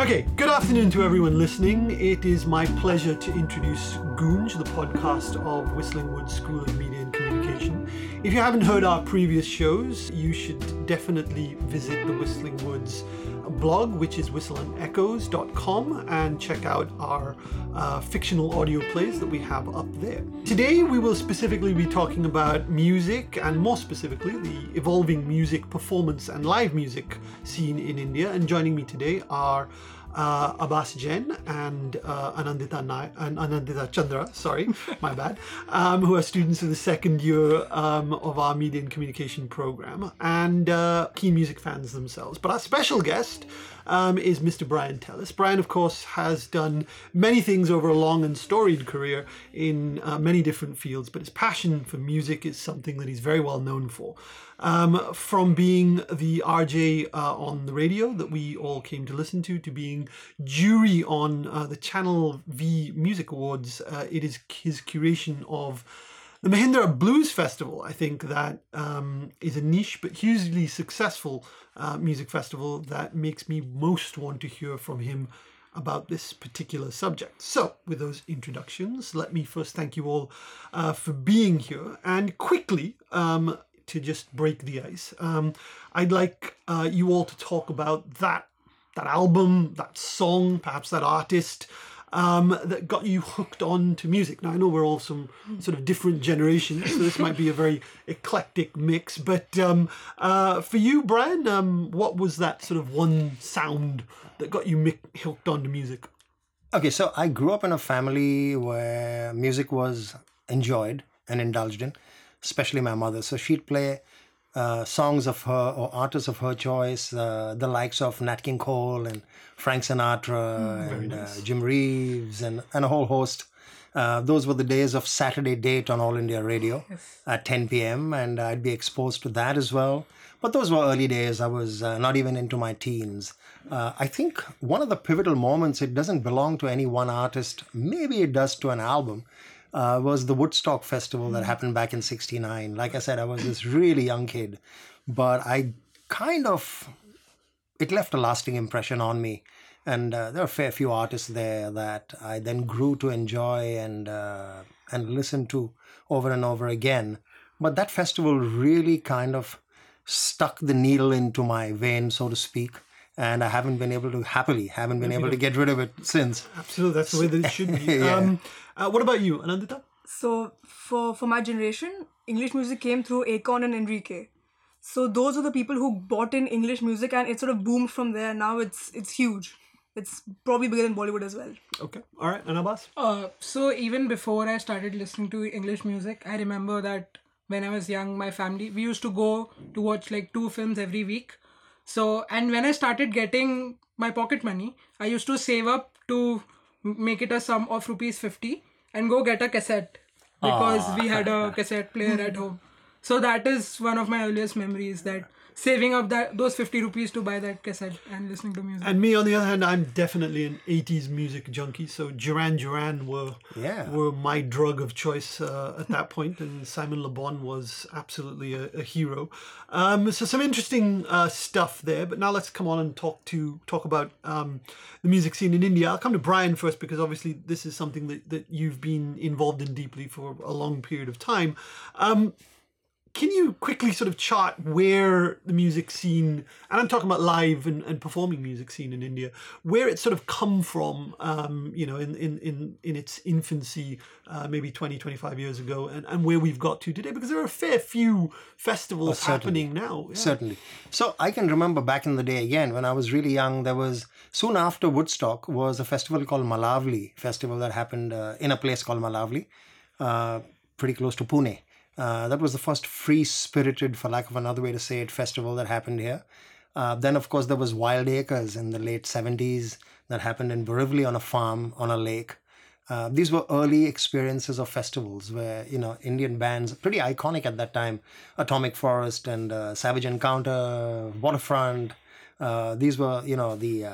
Okay, good afternoon to everyone listening. It is my pleasure to introduce Goonj, the podcast of Whistling Woods School of Media and Communication. If you haven't heard our previous shows, you should definitely visit the Whistling Woods blog, which is whistleandechoes.com, and check out our uh, fictional audio plays that we have up there. Today, we will specifically be talking about music, and more specifically, the evolving music performance and live music scene in India. And joining me today are uh, Abbas Jain and uh, Anandita Anandita Chandra, sorry, my bad, um, who are students of the second year um, of our media and communication program and uh, keen music fans themselves. But our special guest um, is Mr. Brian Tellis. Brian, of course, has done many things over a long and storied career in uh, many different fields, but his passion for music is something that he's very well known for. Um, from being the RJ uh, on the radio that we all came to listen to, to being jury on uh, the Channel V Music Awards, uh, it is his curation of the Mahindra Blues Festival, I think, that um, is a niche but hugely successful uh, music festival that makes me most want to hear from him about this particular subject. So, with those introductions, let me first thank you all uh, for being here and quickly. Um, to just break the ice, um, I'd like uh, you all to talk about that that album, that song, perhaps that artist, um, that got you hooked on to music. Now, I know we're all some sort of different generations, so this might be a very eclectic mix. But um, uh, for you, Brian, um, what was that sort of one sound that got you mi- hooked on to music? Okay, so I grew up in a family where music was enjoyed and indulged in, especially my mother. So she'd play uh, songs of her or artists of her choice, uh, the likes of Nat King Cole and Frank Sinatra and uh, Jim Reeves and, and a whole host. Uh, those were the days of Saturday Date on All India Radio at 10 p.m. and I'd be exposed to that as well. But those were early days. I was uh, not even into my teens. Uh, I think one of the pivotal moments, it doesn't belong to any one artist, maybe it does to an album, uh, was the Woodstock Festival that happened back in 69. Like I said, I was this really young kid, but I kind of, it left a lasting impression on me. And uh, there are a fair few artists there that I then grew to enjoy and, uh, and listen to over and over again. But that festival really kind of stuck the needle into my vein, so to speak. And I haven't been able to happily haven't been able to get rid of it since. Absolutely, that's the way that it should be. Yeah. um, uh, what about you, Anandita? So for for my generation, English music came through Akon and Enrique. So those are the people who bought in English music, and it sort of boomed from there. Now it's it's huge. It's probably bigger than Bollywood as well. Okay, all right, and Abbas? Uh, so even before I started listening to English music, I remember that when I was young, my family we used to go to watch like two films every week. So and when I started getting my pocket money, I used to save up to make it a sum of rupees fifty and go get a cassette because we had a cassette player at home. So that is one of my earliest memories that saving up that those 50 rupees to buy that cassette and listening to music. And me, on the other hand, I'm definitely an '80s music junkie. So Duran Duran were Yeah. were my drug of choice uh, at that point, and Simon Le Bon was absolutely a, a hero. Um, so some interesting uh, stuff there. But now let's come on and talk to talk about um, the music scene in India. I'll come to Brian first because obviously this is something that, that you've been involved in deeply for a long period of time. Um, can you quickly sort of chart where the music scene, and I'm talking about live and, and performing music scene in India, where it sort of come from, um, you know, in, in, in, in its infancy, uh, maybe 20, 25 years ago, and, and where we've got to today? Because there are a fair few festivals certainly. happening now. Yeah. Certainly. So I can remember back in the day again when I was really young. There was soon after Woodstock was a festival called Malavli festival that happened uh, in a place called Malavli, uh, pretty close to Pune. Uh, that was the first free spirited, for lack of another way to say it, festival that happened here. Uh, then, of course, there was Wild Acres in the late 70s that happened in Borivali on a farm on a lake. Uh, these were early experiences of festivals where you know Indian bands, pretty iconic at that time, Atomic Forest and uh, Savage Encounter, Waterfront. Uh, these were you know the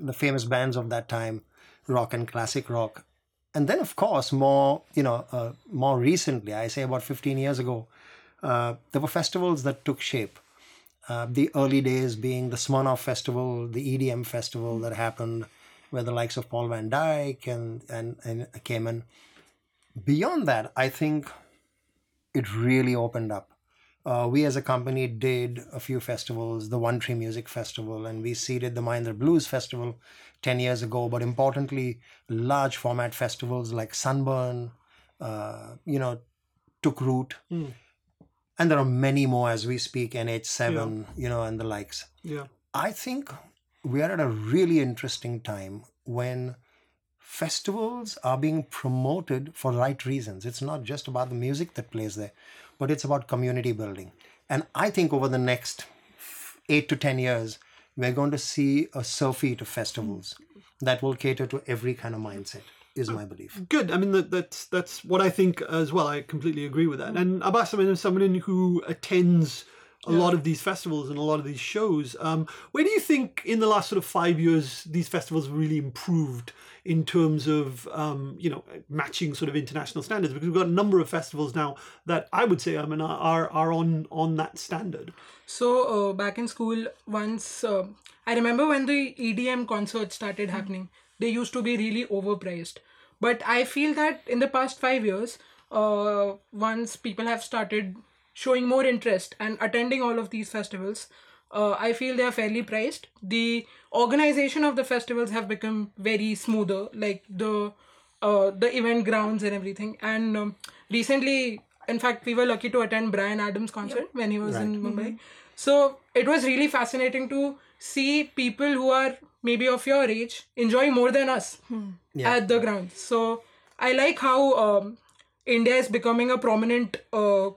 the famous bands of that time, rock and classic rock. And then of course more you know uh, more recently i say about 15 years ago uh, there were festivals that took shape uh, the early days being the Smirnoff Festival, the EDM festival that happened, where the likes of Paul Van Dyk and, and, and came in. Beyond that, I think it really opened up. Uh, we as a company did a few festivals, the One Tree Music Festival, and we seeded the Mahindra Blues Festival 10 years ago. But importantly, large format festivals like Sunburn, uh, you know, took root. And there are many more as we speak, NH7, you know, and the likes. Yeah. I think we are at a really interesting time when festivals are being promoted for right reasons. It's not just about the music that plays there, but it's about community building. And I think over the next eight to 10 years, we're going to see a surfeit of festivals that will cater to every kind of mindset, is my belief. Good. I mean, that, that's that's what I think as well. I completely agree with that. And Abbas, I mean, as someone who attends a lot of these festivals and a lot of these shows, um, where do you think in the last sort of five years these festivals really improved in terms of um, you know matching sort of international standards? Because we've got a number of festivals now that I would say I mean are are on on that standard. So uh, back in school, once uh, I remember when the EDM concerts started happening, they used to be really overpriced. But I feel that in the past five years, uh, once people have started showing more interest and attending all of these festivals, uh, I feel they are fairly priced. The organization of the festivals have become very smoother, like the uh, the event grounds and everything. And um, recently, in fact, we were lucky to attend Bryan Adams' concert when he was in Mumbai. So it was really fascinating to see people who are maybe of your age enjoy more than us at the ground. So I like how um, India is becoming a prominent. Uh,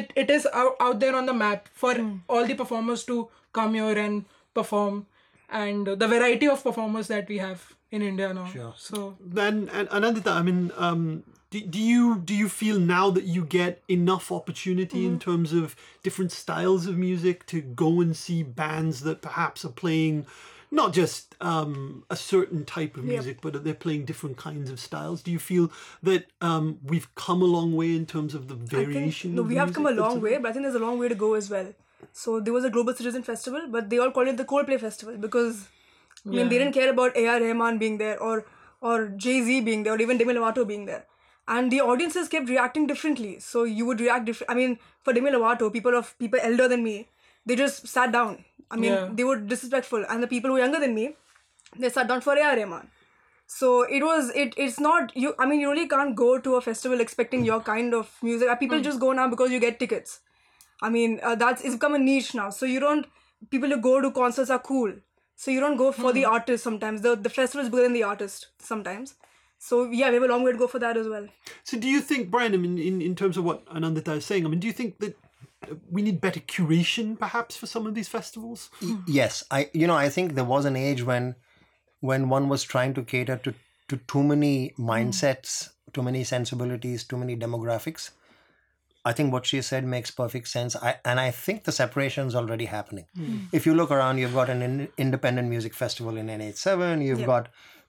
it it is out, out there on the map for all the performers to come here and perform, and the variety of performers that we have in India now. So Then and Anandita, I mean, um, do, do you do you feel now that you get enough opportunity in terms of different styles of music to go and see bands that perhaps are playing not just um, a certain type of music, but they're playing different kinds of styles? Do you feel that um, we've come a long way in terms of the variation? think, no, we have come a long way, but I think there's a long way to go as well. So there was a Global Citizen Festival, but they all called it the Coldplay Festival because I mean they didn't care about A.R. Rahman being there or or Jay Z being there or even Demi Lovato being there, and the audiences kept reacting differently. So you would react different. I mean, for Demi Lovato, people of people elder than me, they just sat down. I mean, Yeah. they were disrespectful, and the people who were younger than me, they sat down for A.R. Rahman. So it was it. It's not you. I mean, you really can't go to a festival expecting your kind of music. People just go now because you get tickets. I mean, uh, that's it's become a niche now. So you don't. People who go to concerts are cool. So you don't go for the artist sometimes. The the festival is bigger than the artist sometimes. So yeah, we have a long way to go for that as well. So do you think, Brian, I mean, in, in terms of what Anandita is saying, I mean, do you think that we need better curation perhaps for some of these festivals? yes. I you know i think there was an age when when one was trying to cater to to too many mindsets too many sensibilities too many demographics. I think what she said makes perfect sense. I, and i think the separation is already happening. If you look around you've got an in, independent music festival in nh7 you've Yeah. got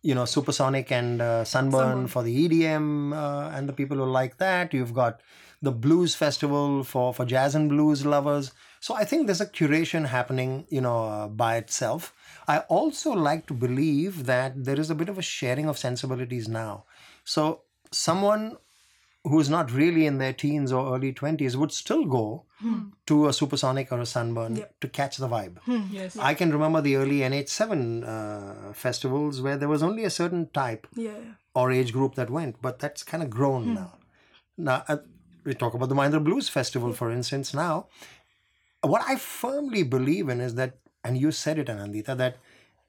you know supersonic and uh, sunburn, Sunburn. for the edm uh, and the people who like that. You've got the blues festival for for jazz and blues lovers. So i think there's a curation happening you know uh, by itself. I also like to believe that there is a bit of a sharing of sensibilities now. So someone who's not really in their teens or early 20s would still go to a supersonic or a sunburn Yep. to catch the vibe. Yes, I can remember the early NH7 uh, festivals where there was only a certain type Yeah. or age group that went, but that's kind of grown now. Now, uh, we talk about the Mahindra Blues Festival, for instance, now. What I firmly believe in is that, and you said it, Anandita, that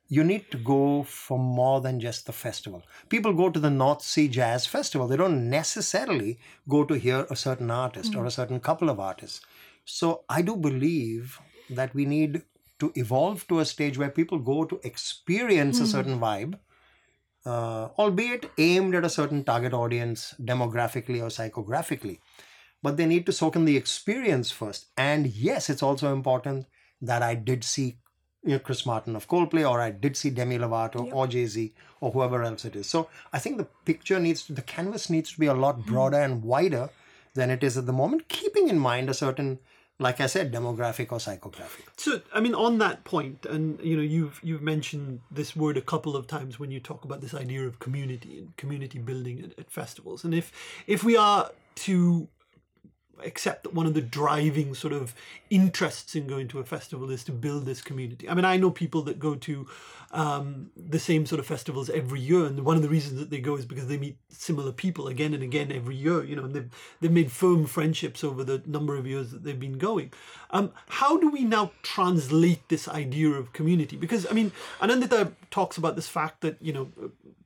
you need to go for more than just the festival. People go to the North Sea Jazz Festival. They don't necessarily go to hear a certain artist or a mm. certain couple of artists. So I do believe that we need to evolve to a stage where people go to experience a mm. certain vibe, uh, albeit aimed at a certain target audience demographically or psychographically. But they need to soak in the experience first. And yes, it's also important that I did see you know, Chris Martin of Coldplay, or I did see Demi Lovato or Jay Z or whoever else it is. So I think the picture needs to, the canvas needs to be a lot broader and wider than it is at the moment, keeping in mind a certain, like I said, demographic or psychographic. So, I mean, on that point, and you know, you've you've mentioned this word a couple of times when you talk about this idea of community and community building at, at festivals. And if if we are to accept that one of the driving sort of interests in going to a festival is to build this community. I mean, I know people that go to um, the same sort of festivals every year, and one of the reasons that they go is because they meet similar people again and again every year. You know, and they've they've made firm friendships over the number of years that they've been going. Um, how do we now translate this idea of community? Because I mean, Anandita talks about this fact that you know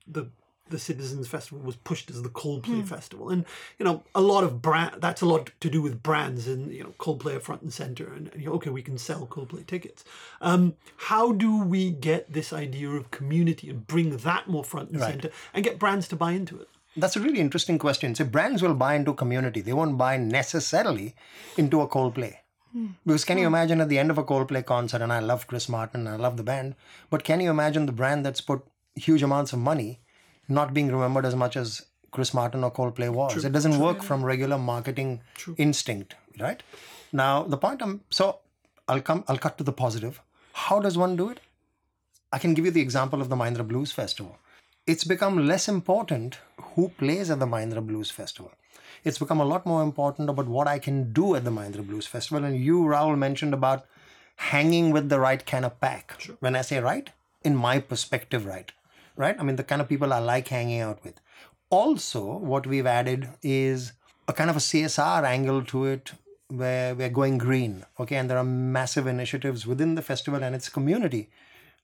the the Citizens Festival was pushed as the Coldplay hmm. Festival, and you know a lot of brand. That's a lot to do with brands, and you know Coldplay are front and center, and, and you know, okay, we can sell Coldplay tickets. Um, how do we get this idea of community and bring that more front and Right. center, and get brands to buy into it? That's a really interesting question. So brands will buy into community. They won't buy necessarily into a Coldplay. Hmm. Because can you hmm. imagine at the end of a Coldplay concert, and I love Chris Martin, and I love the band, but can you imagine the brand that's put huge amounts of money not being remembered as much as Chris Martin or Coldplay was? It doesn't work from regular marketing instinct, right? Now the point I'm so I'll come I'll cut to the positive. How does one do it? I can give you the example of the Mahindra Blues Festival. It's become less important who plays at the Mahindra Blues Festival. It's become a lot more important about what I can do at the Mahindra Blues Festival. And you, Rahul, mentioned about hanging with the right kind of pack. When I say right, in my perspective, right. Right? I mean, the kind of people I like hanging out with. Also, what we've added is a kind of a CSR angle to it where we're going green. Okay. And there are massive initiatives within the festival and its community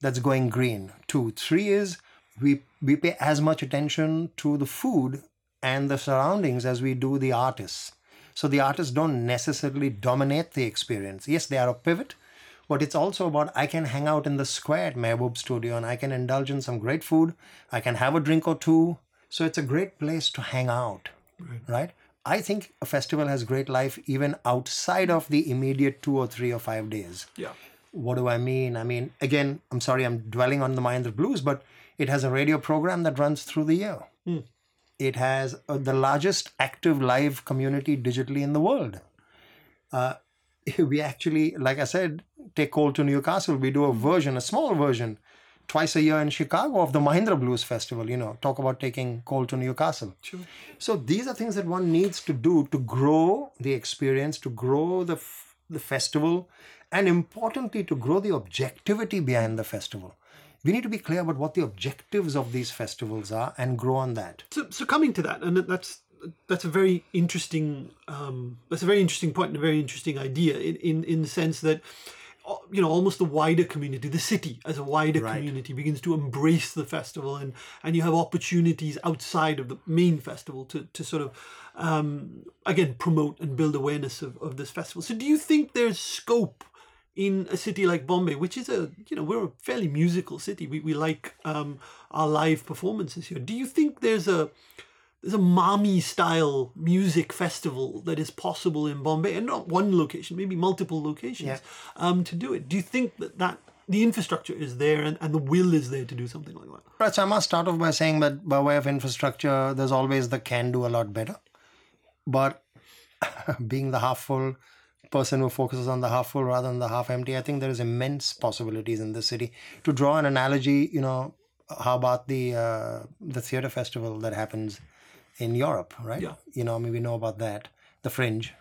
that's going green. Two. Three is we we pay as much attention to the food and the surroundings as we do the artists. So the artists don't necessarily dominate the experience. Yes, they are a pivot, but it's also about I can hang out in the square at Mehboob Studio and I can indulge in some great food. I can have a drink or two. So it's a great place to hang out, right? I think a festival has great life even outside of the immediate two or three or five days. Yeah. What do I mean? I mean, again, I'm sorry, I'm dwelling on the Mahindra Blues, but it has a radio program that runs through the year. It has uh, the largest active live community digitally in the world. Uh, we actually, like I said, take coal to Newcastle. We do a version, a small version, twice a year in Chicago of the Mahindra Blues Festival. You know, talk about taking coal to Newcastle. So these are things that one needs to do to grow the experience, to grow the f- the festival, and importantly, to grow the objectivity behind the festival. We need to be clear about what the objectives of these festivals are and grow on that. So, so coming to that, and that's that's a very interesting um, that's a very interesting point and a very interesting idea in in, in the sense that uh, you know almost the wider community, the city as a wider Right. community begins to embrace the festival, and and you have opportunities outside of the main festival to to sort of um, again promote and build awareness of, of this festival. So, do you think there's scope? in a city like Bombay, which is a you know we're a fairly musical city. We we like um, our live performances here. Do you think there's a there's a Mami style music festival that is possible in Bombay, and not one location, maybe multiple locations, Yeah. um, to do it? Do you think that that the infrastructure is there and, and the will is there to do something like that? Right, so I must start off by saying that by way of infrastructure, there's always the can do a lot better. But being the half full person who focuses on the half full rather than the half empty, I think there is immense possibilities in this city. To draw an analogy, you know, how about the uh, the theater festival that happens in Europe, right? Yeah. You know, I mean, we know about that, the Fringe,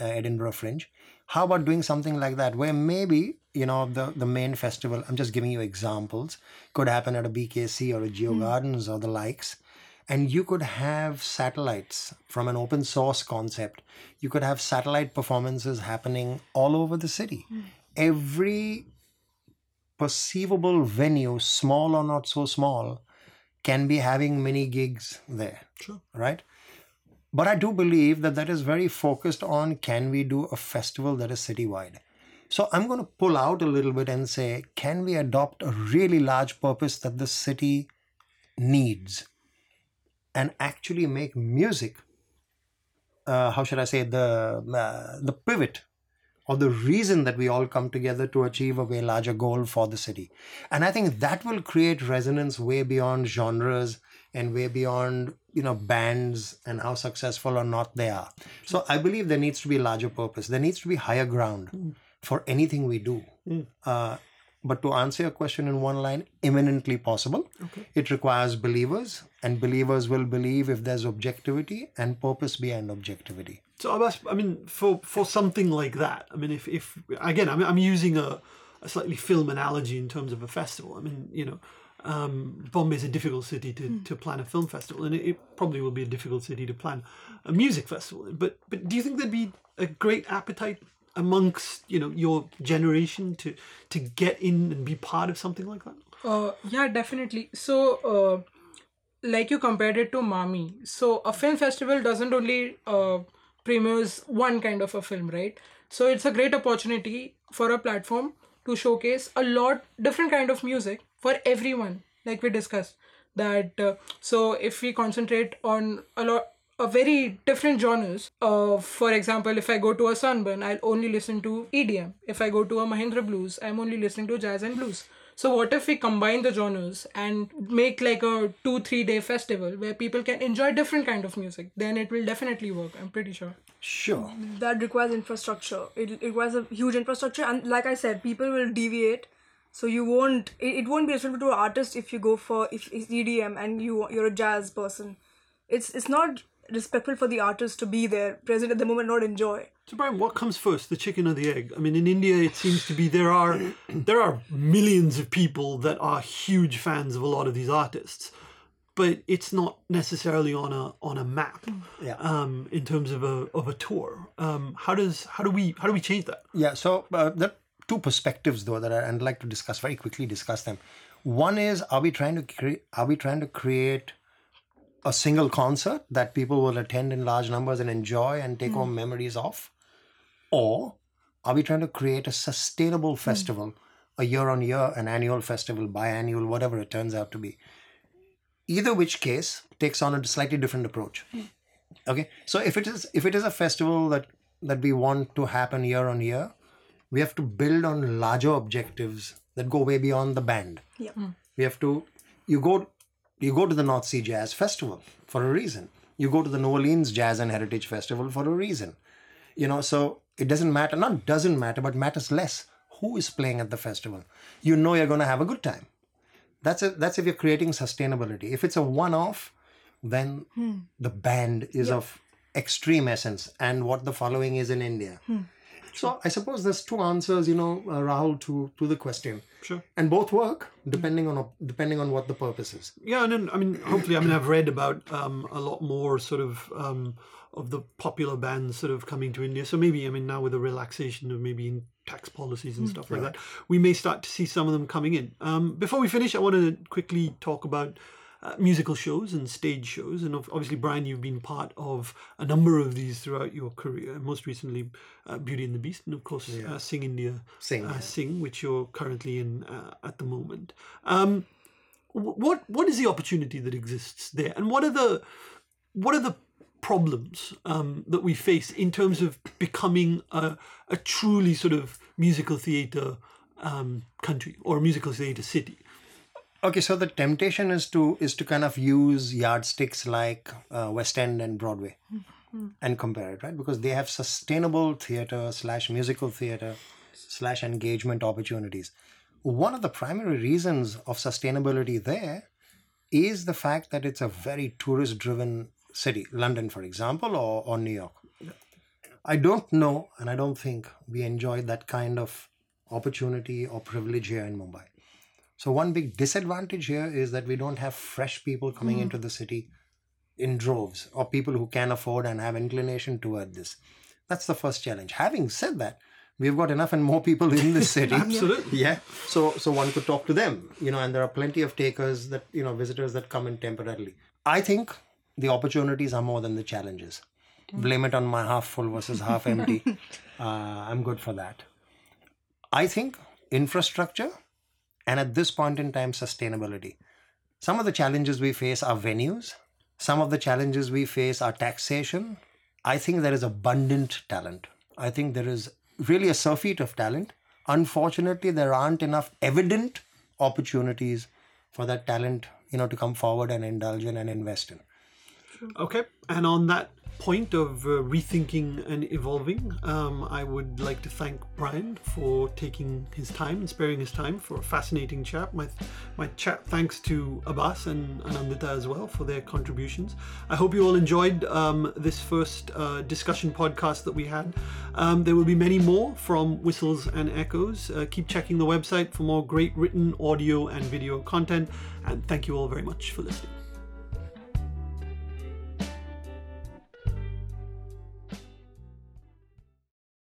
uh, Edinburgh Fringe. How about doing something like that, where maybe you know the the main festival? I'm just giving you examples. Could happen at a BKC or a Jio Gardens or the likes, and you could have satellites from an open source concept. You could have satellite performances happening all over the city. Every perceivable venue, small or not so small, can be having mini gigs there Sure. right? But I do believe that that is very focused on can we do a festival that is citywide? So I'm going to pull out a little bit and say, can we adopt a really large purpose that the city needs and actually make music? Uh, how should I say the uh, the pivot or the reason that we all come together to achieve a way larger goal for the city. And I think that will create resonance way beyond genres and way beyond you know bands and how successful or not they are. So I believe there needs to be a larger purpose. There needs to be higher ground for anything we do. Uh, but to answer your question in one line, imminently possible. It requires believers, and believers will believe if there's objectivity and purpose behind objectivity. So Abbas, I mean, for for something like that, I mean, if if again, I'm I'm using a, a slightly film analogy in terms of a festival. I mean, you know, um, Bombay is a difficult city to, to plan a film festival, and it, it probably will be a difficult city to plan a music festival. But but do you think there'd be a great appetite amongst you know your generation to to get in and be part of something like that? Uh, yeah, definitely. So, uh, like you compared it to Mami. So, a film festival doesn't only uh, premieres one kind of a film, right? So, it's a great opportunity for a platform to showcase a lot different kind of music for everyone, like we discussed. That uh, so if we concentrate on a lot a very different genres. Uh, for example, if I go to a Sunburn, I'll only listen to EDM. If I go to a Mahindra Blues, I'm only listening to jazz and blues. So what if we combine the genres and make like a two three day festival where people can enjoy different kind of music? Then it will definitely work. I'm pretty sure. Sure. that requires infrastructure. It, it requires a huge infrastructure, and like I said, people will deviate. So you won't. It, it won't be respectful to an artist if you go for if it's EDM and you you're a jazz person. It's it's not respectful for the artist to be there, present at the moment, not enjoy. So Brian, what comes first, the chicken or the egg? I mean, in India, it seems to be there are there are millions of people that are huge fans of a lot of these artists, but it's not necessarily on a on a map. Yeah. Um, in terms of a of a tour, um, how does how do we how do we change that? Yeah, so uh, there are two perspectives though that I'd like to discuss very quickly. Discuss them. One is are we trying to create are we trying to create a single concert that people will attend in large numbers and enjoy and take home memories of, or are we trying to create a sustainable hmm. festival, a year on year, an annual festival, biannual, whatever it turns out to be? Either which case takes on a slightly different approach. Hmm. Okay? So if it is if it is a festival that that we want to happen year on year we have to build on larger objectives that go way beyond the band. Yeah. Hmm. we have to you go you go to the north sea jazz festival for a reason. You go to the new orleans jazz and heritage festival for a reason you know so it doesn't matter not doesn't matter but matters less who is playing at the festival. You know you're going to have a good time. That's it that's if you're creating sustainability. If it's a one-off then hmm. the band is of extreme essence and what the following is in india hmm. So i suppose there's two answers you know uh, rahul to to the question Sure. and both work depending on depending on what the purpose is Yeah, and then I mean, hopefully, I mean, I've read about um, a lot more sort of um, of the popular bands sort of coming to India. So maybe, I mean, now with the relaxation of maybe in tax policies and stuff like that, we may start to see some of them coming in. Um, before we finish, I want to quickly talk about. Uh, musical shows and stage shows, and obviously, Brian, you've been part of a number of these throughout your career. Most recently, uh, Beauty and the Beast, and of course, uh, Sing India, Sing, uh, yeah. Sing, which you're currently in uh, at the moment. Um, what what is the opportunity that exists there and what are the what are the problems um, that we face in terms of becoming a, a truly sort of musical theatre um, country or a musical theatre city okay so the temptation is to is to kind of use yardsticks like uh, west end and broadway and compare it right? Because they have sustainable theater slash musical theater slash engagement opportunities. One of the primary reasons of sustainability there is the fact that it's a very tourist driven city. London for example or, or new york. I don't know and i don't think we enjoy that kind of opportunity or privilege here in mumbai so one big disadvantage here is that we don't have fresh people coming into the city in droves or people who can afford and have inclination toward this. That's the first challenge. Having said that, we've got enough and more people in the city. Absolutely. Yeah. So so one could talk to them, you know, and there are plenty of takers that, you know, visitors that come in temporarily. I think the opportunities are more than the challenges. Blame it on my half full versus half empty. Uh, I'm good for that. I think infrastructure and at this point in time, sustainability. Some of the challenges we face are venues, some of the challenges we face are taxation. I think there is abundant talent. I think there is really a surfeit of talent. Unfortunately, there aren't enough evident opportunities for that talent, you know, to come forward and indulge in and invest in. Okay, and on that point of uh, rethinking and evolving, um, I would like to thank Brian for taking his time and sparing his time for a fascinating chat. My my chat thanks to Abbas and Anandita as well for their contributions. I hope you all enjoyed um, this first uh, discussion podcast that we had. Um, there will be many more from Whistles and Echoes. Uh, keep checking the website for more great written audio and video content. And thank you all very much for listening.